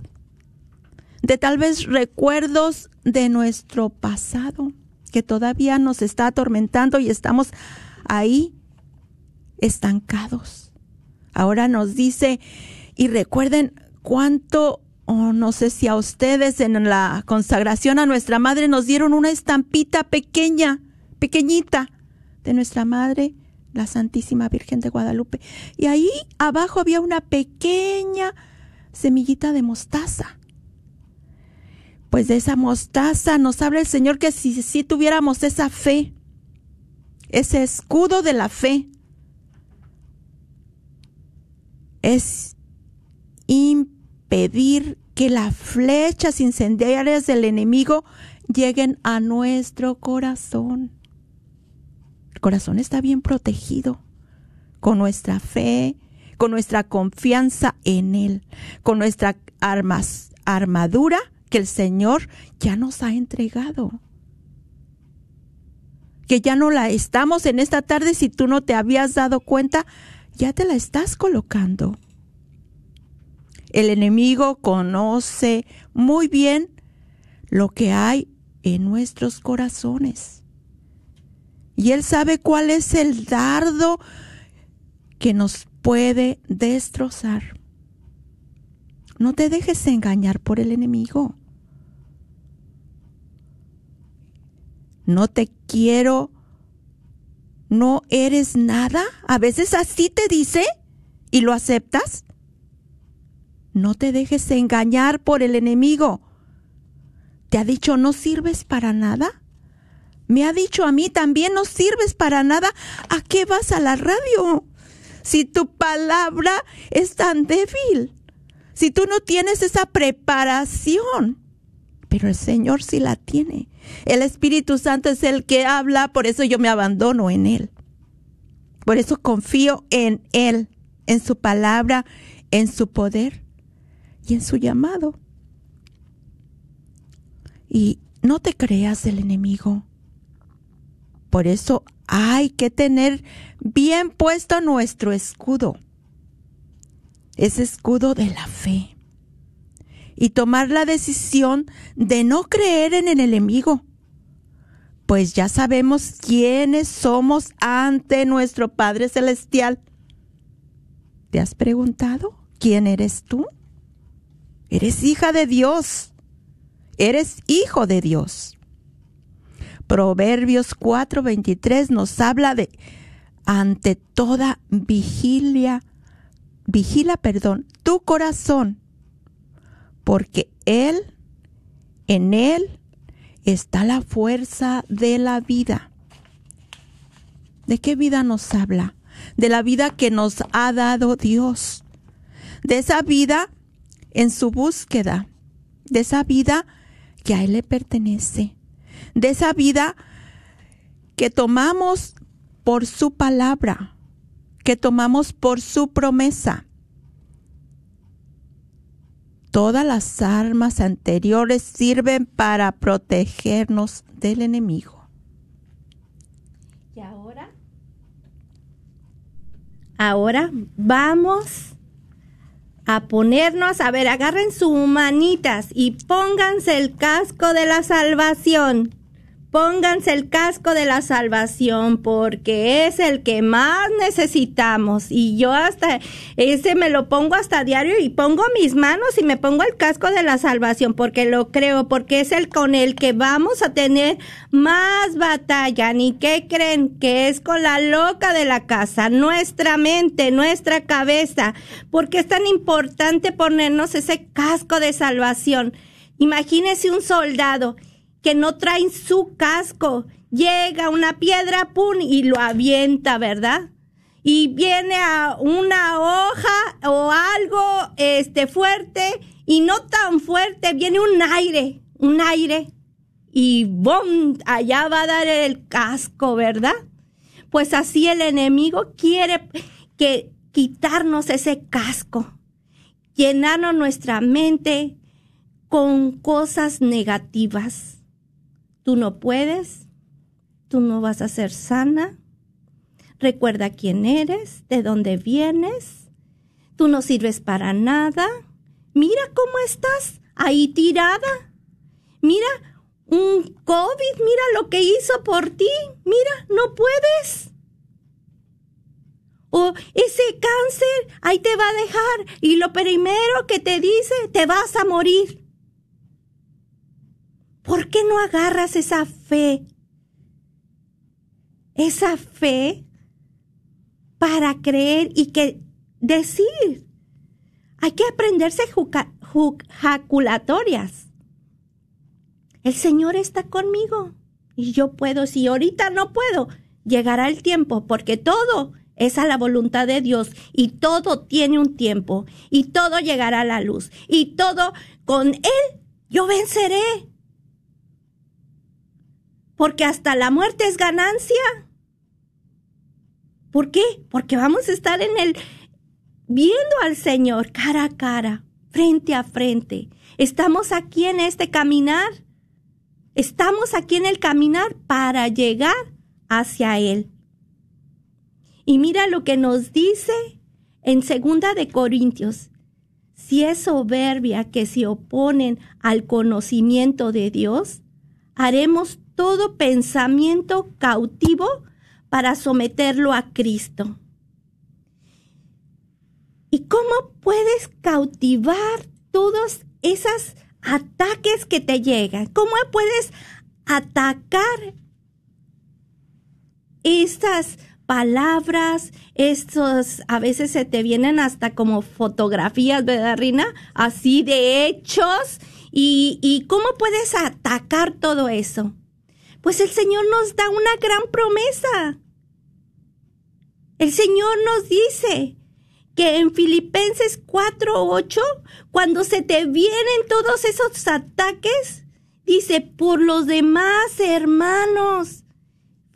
de tal vez recuerdos de nuestro pasado que todavía nos está atormentando y estamos ahí estancados. Ahora nos dice, y recuerden cuánto, no sé si a ustedes en la consagración a nuestra madre nos dieron una estampita pequeña, pequeñita, de nuestra madre, la Santísima Virgen de Guadalupe. Y ahí abajo había una pequeña semillita de mostaza. Pues de esa mostaza nos habla el Señor que si, si tuviéramos esa fe, ese escudo de la fe, es impedir que las flechas incendiarias del enemigo lleguen a nuestro corazón. El corazón está bien protegido con nuestra fe, con nuestra confianza en Él, con nuestra armas, armadura que el Señor ya nos ha entregado. Que ya no la estamos en esta tarde si tú no te habías dado cuenta, ya te la estás colocando. El enemigo conoce muy bien lo que hay en nuestros corazones. Y él sabe cuál es el dardo que nos puede destrozar. No te dejes engañar por el enemigo. No te quiero no eres nada? ¿A veces así te dice y lo aceptas? No te dejes engañar por el enemigo. ¿Te ha dicho no sirves para nada? Me ha dicho a mí también no sirves para nada. ¿A qué vas a la radio? Si tu palabra es tan débil, si tú no tienes esa preparación, pero el Señor sí la tiene. El Espíritu Santo es el que habla, por eso yo me abandono en Él. Por eso confío en Él, en su palabra, en su poder y en su llamado. Y no te creas del enemigo. Por eso hay que tener bien puesto nuestro escudo. Ese escudo de la fe y tomar la decisión de no creer en el enemigo, pues ya sabemos quiénes somos ante nuestro Padre Celestial. ¿Te has preguntado quién eres tú? Eres hija de Dios. Eres hijo de Dios. Proverbios 4:23 nos habla de ante toda vigilia, vigila, perdón, tu corazón porque Él, en Él, está la fuerza de la vida. ¿De qué vida nos habla? De la vida que nos ha dado Dios. De esa vida en su búsqueda. De esa vida que a Él le pertenece. De esa vida que tomamos por su palabra. Que tomamos por su promesa todas las armas anteriores sirven para protegernos del enemigo. Y ahora, ahora vamos a ponernos, a ver, agarren sus manitas y pónganse el casco de la salvación. Pónganse el casco de la salvación porque es el que más necesitamos. Y yo hasta ese me lo pongo hasta diario y pongo mis manos y me pongo el casco de la salvación porque lo creo, porque es el con el que vamos a tener más batalla. Ni qué creen que es con la loca de la casa, nuestra mente, nuestra cabeza, porque es tan importante ponernos ese casco de salvación. Imagínese un soldado que no traen su casco. Llega una piedra, pum, y lo avienta, ¿verdad? Y viene a una hoja o algo este fuerte y no tan fuerte, viene un aire, un aire y ¡bum! allá va a dar el casco, ¿verdad? Pues así el enemigo quiere que quitarnos ese casco, llenarnos nuestra mente con cosas negativas Tú no puedes, tú no vas a ser sana. Recuerda quién eres, de dónde vienes. Tú no sirves para nada. Mira cómo estás ahí tirada. Mira un COVID, mira lo que hizo por ti. Mira, no puedes. O ese cáncer ahí te va a dejar y lo primero que te dice, te vas a morir. ¿Por qué no agarras esa fe? Esa fe para creer y que decir. Hay que aprenderse jaculatorias. El Señor está conmigo y yo puedo, si ahorita no puedo, llegará el tiempo porque todo es a la voluntad de Dios y todo tiene un tiempo y todo llegará a la luz y todo con Él yo venceré porque hasta la muerte es ganancia. ¿Por qué? Porque vamos a estar en el viendo al Señor cara a cara, frente a frente. Estamos aquí en este caminar. Estamos aquí en el caminar para llegar hacia Él. Y mira lo que nos dice en segunda de Corintios. Si es soberbia que se oponen al conocimiento de Dios, haremos todo pensamiento cautivo para someterlo a Cristo. ¿Y cómo puedes cautivar todos esos ataques que te llegan? ¿Cómo puedes atacar estas palabras, estos a veces se te vienen hasta como fotografías, ¿verdad, Rina? Así de hechos. ¿Y, y cómo puedes atacar todo eso? Pues el Señor nos da una gran promesa. El Señor nos dice que en Filipenses 4:8, cuando se te vienen todos esos ataques, dice, por los demás hermanos,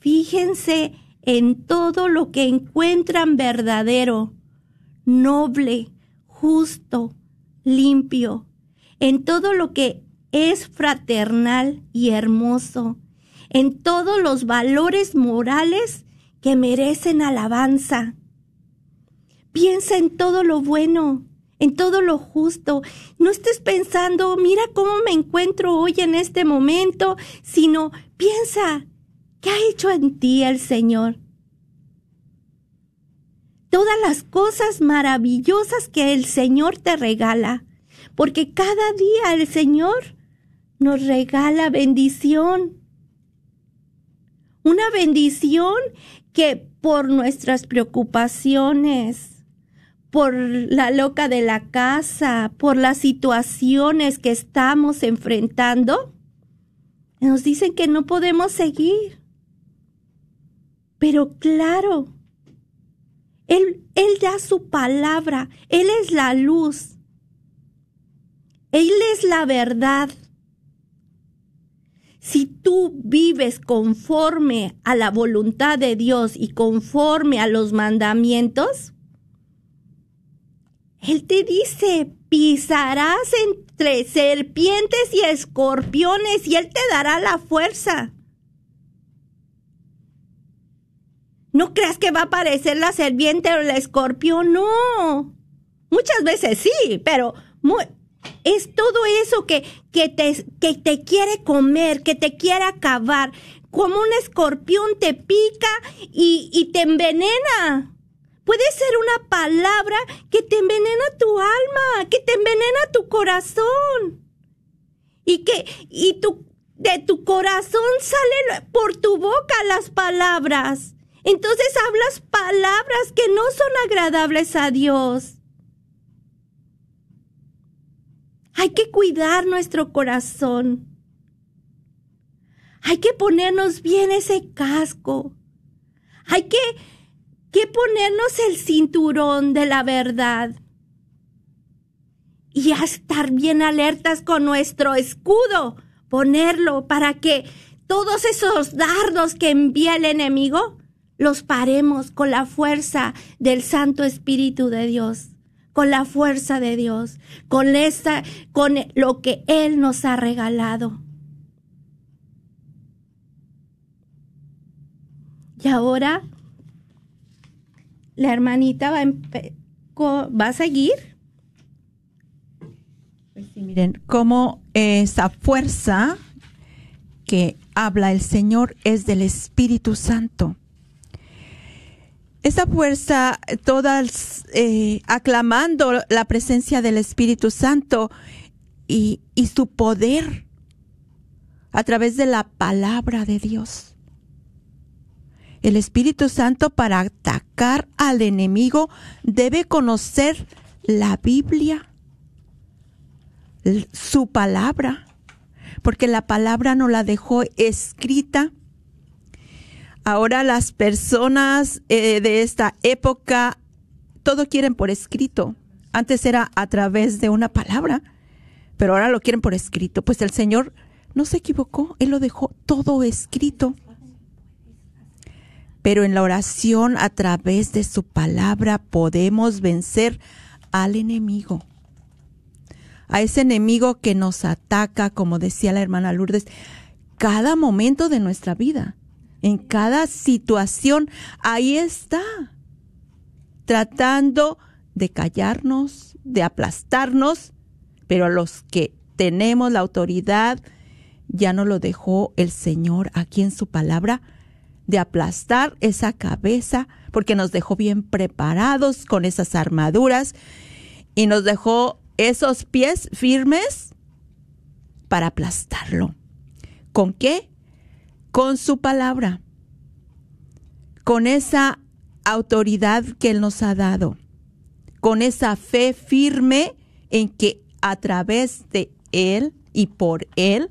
fíjense en todo lo que encuentran verdadero, noble, justo, limpio, en todo lo que es fraternal y hermoso en todos los valores morales que merecen alabanza. Piensa en todo lo bueno, en todo lo justo. No estés pensando, mira cómo me encuentro hoy en este momento, sino piensa, ¿qué ha hecho en ti el Señor? Todas las cosas maravillosas que el Señor te regala, porque cada día el Señor nos regala bendición una bendición que por nuestras preocupaciones, por la loca de la casa, por las situaciones que estamos enfrentando, nos dicen que no podemos seguir. Pero claro, Él, Él da su palabra, Él es la luz, Él es la verdad. Si tú vives conforme a la voluntad de Dios y conforme a los mandamientos, Él te dice, pisarás entre serpientes y escorpiones y Él te dará la fuerza. No creas que va a aparecer la serpiente o el escorpión, no. Muchas veces sí, pero es todo eso que, que, te, que te quiere comer, que te quiere acabar. Como un escorpión te pica y, y te envenena. Puede ser una palabra que te envenena tu alma, que te envenena tu corazón. Y que, y tu, de tu corazón salen por tu boca las palabras. Entonces hablas palabras que no son agradables a Dios. Hay que cuidar nuestro corazón. Hay que ponernos bien ese casco. Hay que, que ponernos el cinturón de la verdad. Y a estar bien alertas con nuestro escudo. Ponerlo para que todos esos dardos que envía el enemigo los paremos con la fuerza del Santo Espíritu de Dios con la fuerza de Dios, con esta, con lo que Él nos ha regalado. Y ahora la hermanita va a, va a seguir. Pues miren, cómo esa fuerza que habla el Señor es del Espíritu Santo esa fuerza, todas eh, aclamando la presencia del Espíritu Santo y, y su poder a través de la palabra de Dios. El Espíritu Santo para atacar al enemigo debe conocer la Biblia, su palabra, porque la palabra no la dejó escrita Ahora las personas eh, de esta época todo quieren por escrito. Antes era a través de una palabra, pero ahora lo quieren por escrito. Pues el Señor no se equivocó, Él lo dejó todo escrito. Pero en la oración a través de su palabra podemos vencer al enemigo. A ese enemigo que nos ataca, como decía la hermana Lourdes, cada momento de nuestra vida en cada situación, ahí está, tratando de callarnos, de aplastarnos, pero los que tenemos la autoridad, ya no lo dejó el Señor aquí en su palabra, de aplastar esa cabeza, porque nos dejó bien preparados con esas armaduras y nos dejó esos pies firmes para aplastarlo. ¿Con qué? Con su palabra, con esa autoridad que Él nos ha dado, con esa fe firme en que a través de Él y por Él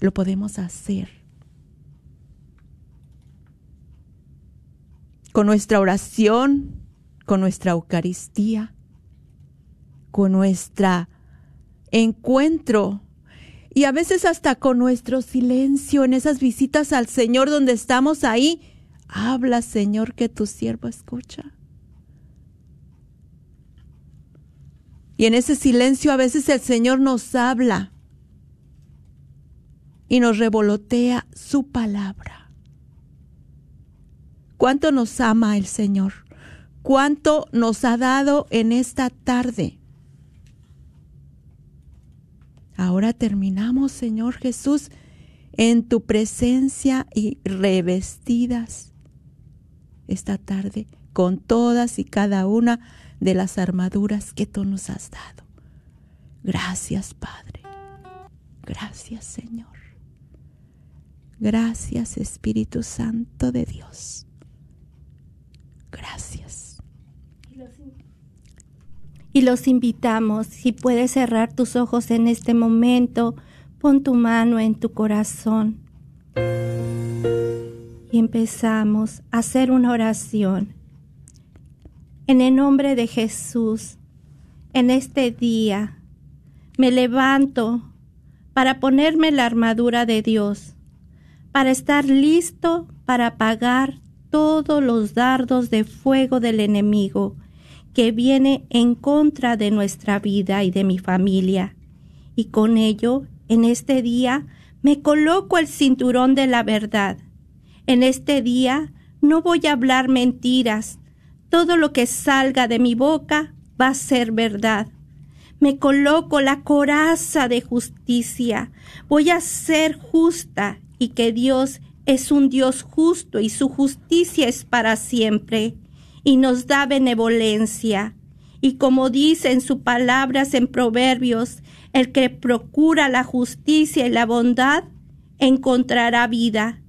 lo podemos hacer. Con nuestra oración, con nuestra Eucaristía, con nuestro encuentro y a veces hasta con nuestro silencio en esas visitas al Señor donde estamos ahí. Habla, Señor, que tu siervo escucha. Y en ese silencio a veces el Señor nos habla y nos revolotea su palabra. ¿Cuánto nos ama el Señor? ¿Cuánto nos ha dado en esta tarde? Ahora terminamos, Señor Jesús, en tu presencia y revestidas esta tarde con todas y cada una de las armaduras que tú nos has dado. Gracias, Padre. Gracias, Señor. Gracias, Espíritu Santo de Dios. Gracias y los invitamos, si puedes cerrar tus ojos en este momento, pon tu mano en tu corazón. Y empezamos a hacer una oración. En el nombre de Jesús, en este día, me levanto para ponerme la armadura de Dios, para estar listo para apagar todos los dardos de fuego del enemigo que viene en contra de nuestra vida y de mi familia. Y con ello, en este día, me coloco el cinturón de la verdad. En este día no voy a hablar mentiras. Todo lo que salga de mi boca va a ser verdad. Me coloco la coraza de justicia. Voy a ser justa y que Dios es un Dios justo y su justicia es para siempre y nos da benevolencia. Y como dice en sus palabras en Proverbios, el que procura la justicia y la bondad encontrará vida,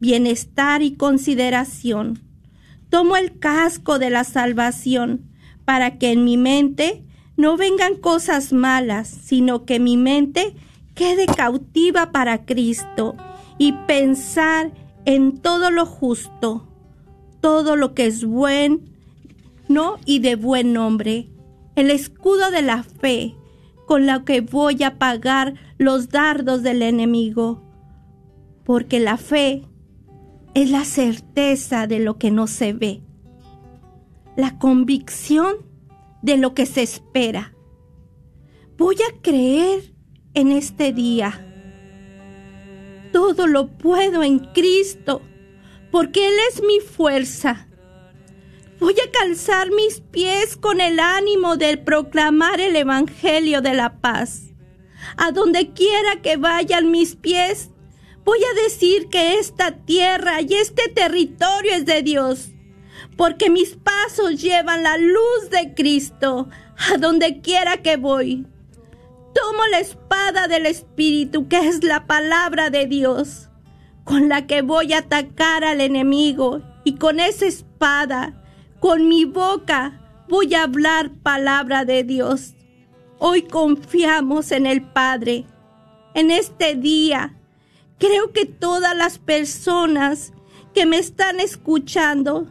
bienestar y consideración. Tomo el casco de la salvación para que en mi mente no vengan cosas malas, sino que mi mente quede cautiva para Cristo y pensar en todo lo justo, todo lo que es bueno y de buen nombre, el escudo de la fe, con la que voy a pagar los dardos del enemigo, porque la fe es la certeza de lo que no se ve, la convicción de lo que se espera. Voy a creer en este día. Todo lo puedo en Cristo, porque Él es mi fuerza. Voy a calzar mis pies con el ánimo de proclamar el Evangelio de la paz. A donde quiera que vayan mis pies, voy a decir que esta tierra y este territorio es de Dios, porque mis pasos llevan la luz de Cristo a donde quiera que voy. Tomo la espada del Espíritu, que es la palabra de Dios, con la que voy a atacar al enemigo, y con esa espada con mi boca voy a hablar palabra de Dios. Hoy confiamos en el Padre. En este día, creo que todas las personas que me están escuchando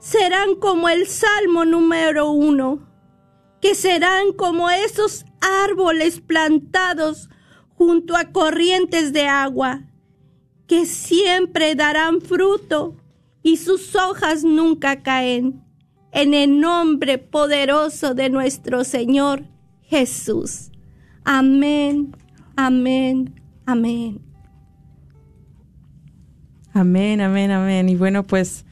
serán como el Salmo número uno, que serán como esos árboles plantados junto a corrientes de agua, que siempre darán fruto y sus hojas nunca caen en el nombre poderoso de nuestro Señor Jesús. Amén, amén, amén. Amén, amén, amén. Y bueno, pues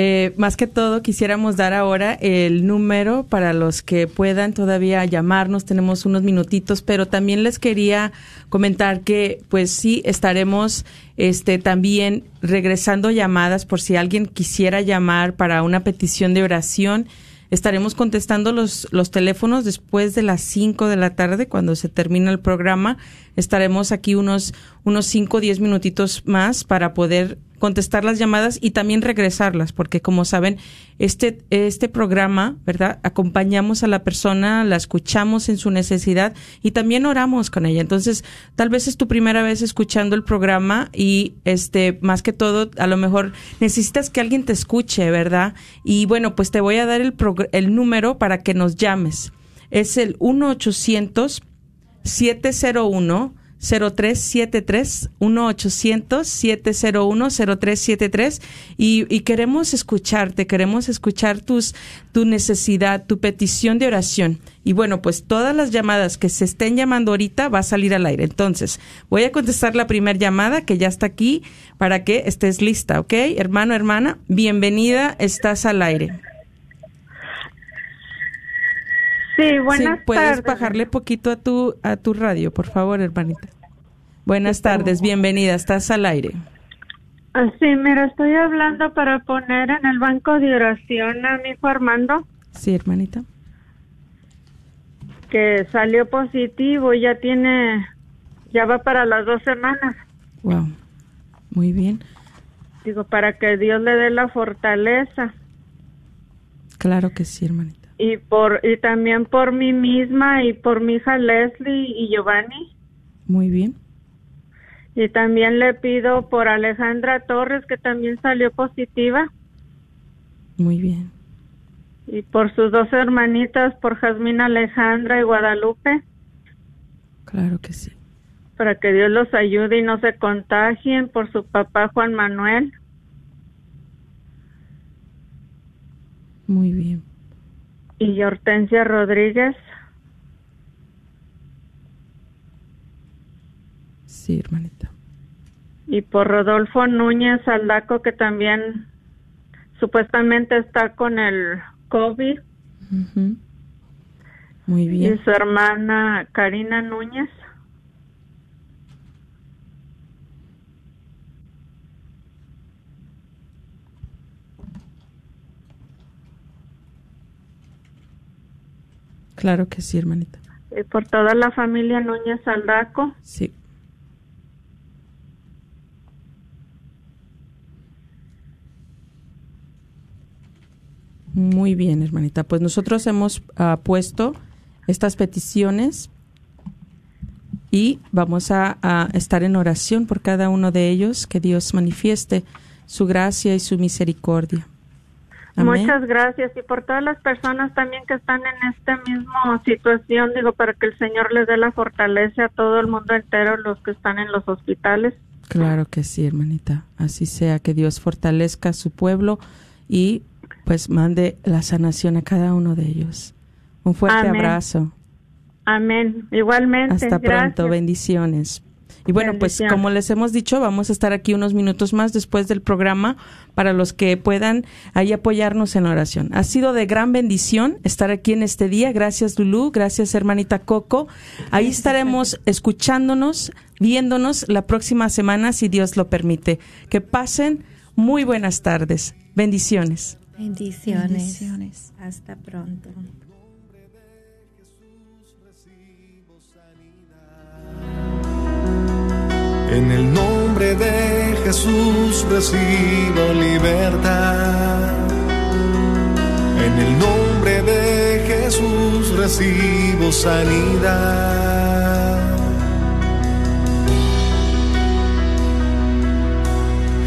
eh, más que todo quisiéramos dar ahora el número para los que puedan todavía llamarnos. Tenemos unos minutitos, pero también les quería comentar que pues sí estaremos este también regresando llamadas por si alguien quisiera llamar para una petición de oración. Estaremos contestando los, los teléfonos después de las 5 de la tarde, cuando se termina el programa. Estaremos aquí unos, unos 5 o 10 minutitos más para poder contestar las llamadas y también regresarlas, porque como saben, este, este programa, ¿verdad? Acompañamos a la persona, la escuchamos en su necesidad y también oramos con ella. Entonces, tal vez es tu primera vez escuchando el programa y este, más que todo, a lo mejor necesitas que alguien te escuche, ¿verdad? Y bueno, pues te voy a dar el, el número para que nos llames. Es el 1 800 701 0373 1-800-701-0373 y, y queremos escucharte, queremos escuchar tus, tu necesidad, tu petición de oración. Y bueno, pues todas las llamadas que se estén llamando ahorita va a salir al aire. Entonces, voy a contestar la primera llamada que ya está aquí para que estés lista, ¿ok? Hermano, hermana, bienvenida, estás al aire. Sí, buenas ¿puedes bajarle poquito a tu, a tu radio, por favor, hermanita? Buenas tardes, bienvenida, estás al aire. Ah, sí, mira, estoy hablando para poner en el banco de oración a mi hijo Armando. Sí, hermanita. Que salió positivo, ya tiene, ya va para las dos semanas. Wow, muy bien. Digo, para que Dios le dé la fortaleza. Claro que sí, hermanita y por y también por mí misma y por mi hija Leslie y Giovanni. Muy bien. Y también le pido por Alejandra Torres que también salió positiva. Muy bien. Y por sus dos hermanitas, por Jazmín Alejandra y Guadalupe. Claro que sí. Para que Dios los ayude y no se contagien por su papá Juan Manuel. Muy bien y Hortensia Rodríguez. Sí, hermanita. Y por Rodolfo Núñez Aldaco, que también supuestamente está con el COVID. Muy y bien. su hermana Karina Núñez. Claro que sí, hermanita. Y por toda la familia Núñez Aldaco. Sí. Muy bien, hermanita. Pues nosotros hemos ah, puesto estas peticiones y vamos a, a estar en oración por cada uno de ellos, que Dios manifieste su gracia y su misericordia. Amén. Muchas gracias y por todas las personas también que están en esta misma situación, digo, para que el Señor les dé la fortaleza a todo el mundo entero, los que están en los hospitales. Claro que sí, hermanita. Así sea, que Dios fortalezca a su pueblo y pues mande la sanación a cada uno de ellos. Un fuerte Amén. abrazo. Amén. Igualmente. Hasta pronto. Bendiciones. Y bueno, pues como les hemos dicho, vamos a estar aquí unos minutos más después del programa para los que puedan ahí apoyarnos en la oración. Ha sido de gran bendición estar aquí en este día. Gracias Lulú, gracias hermanita Coco. Ahí estaremos escuchándonos, viéndonos la próxima semana si Dios lo permite. Que pasen muy buenas tardes. Bendiciones. Bendiciones. Bendiciones. Hasta pronto. En el nombre de Jesús recibo libertad. En el nombre de Jesús recibo sanidad.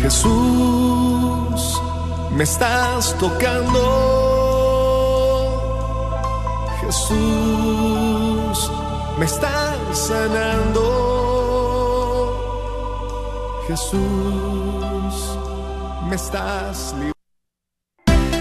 Jesús, me estás tocando. Jesús, me estás sanando. Jesús, me estás.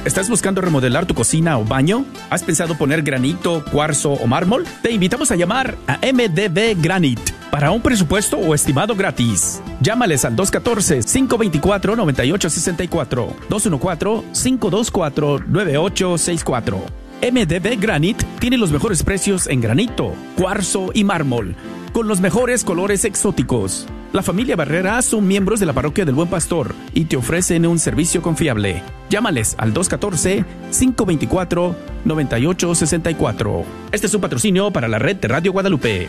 ¿Estás buscando remodelar tu cocina o baño? ¿Has pensado poner granito, cuarzo o mármol? Te invitamos a llamar a MDB Granite para un presupuesto o estimado gratis. Llámales al 214-524-9864, 214-524-9864. MDB Granite tiene los mejores precios en granito, cuarzo y mármol, con los mejores colores exóticos. La familia Barrera son miembros de la parroquia del Buen Pastor y te ofrecen un servicio confiable. Llámales al 214-524-9864. Este es un patrocinio para la red de Radio Guadalupe.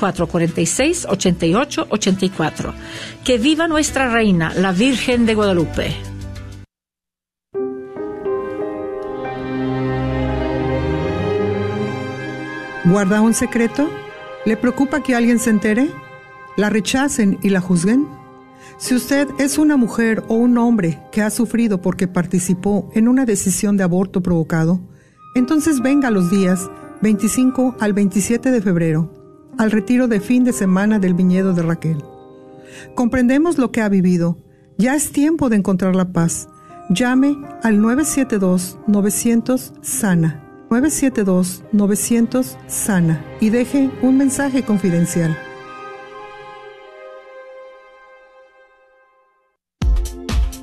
446-8884. Que viva nuestra reina, la Virgen de Guadalupe. ¿Guarda un secreto? ¿Le preocupa que alguien se entere? ¿La rechacen y la juzguen? Si usted es una mujer o un hombre que ha sufrido porque participó en una decisión de aborto provocado, entonces venga los días 25 al 27 de febrero al retiro de fin de semana del viñedo de Raquel. Comprendemos lo que ha vivido. Ya es tiempo de encontrar la paz. Llame al 972-900-SANA. 972-900-SANA y deje un mensaje confidencial.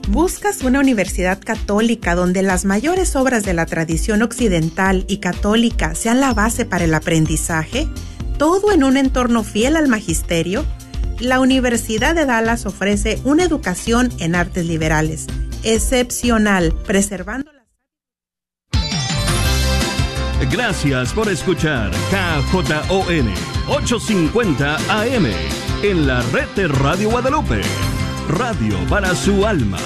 ¿Buscas una universidad católica donde las mayores obras de la tradición occidental y católica sean la base para el aprendizaje? ¿Todo en un entorno fiel al magisterio? La Universidad de Dallas ofrece una educación en artes liberales, excepcional, preservando la... Gracias por escuchar KJON 850 AM en la red de Radio Guadalupe. Radio para su alma.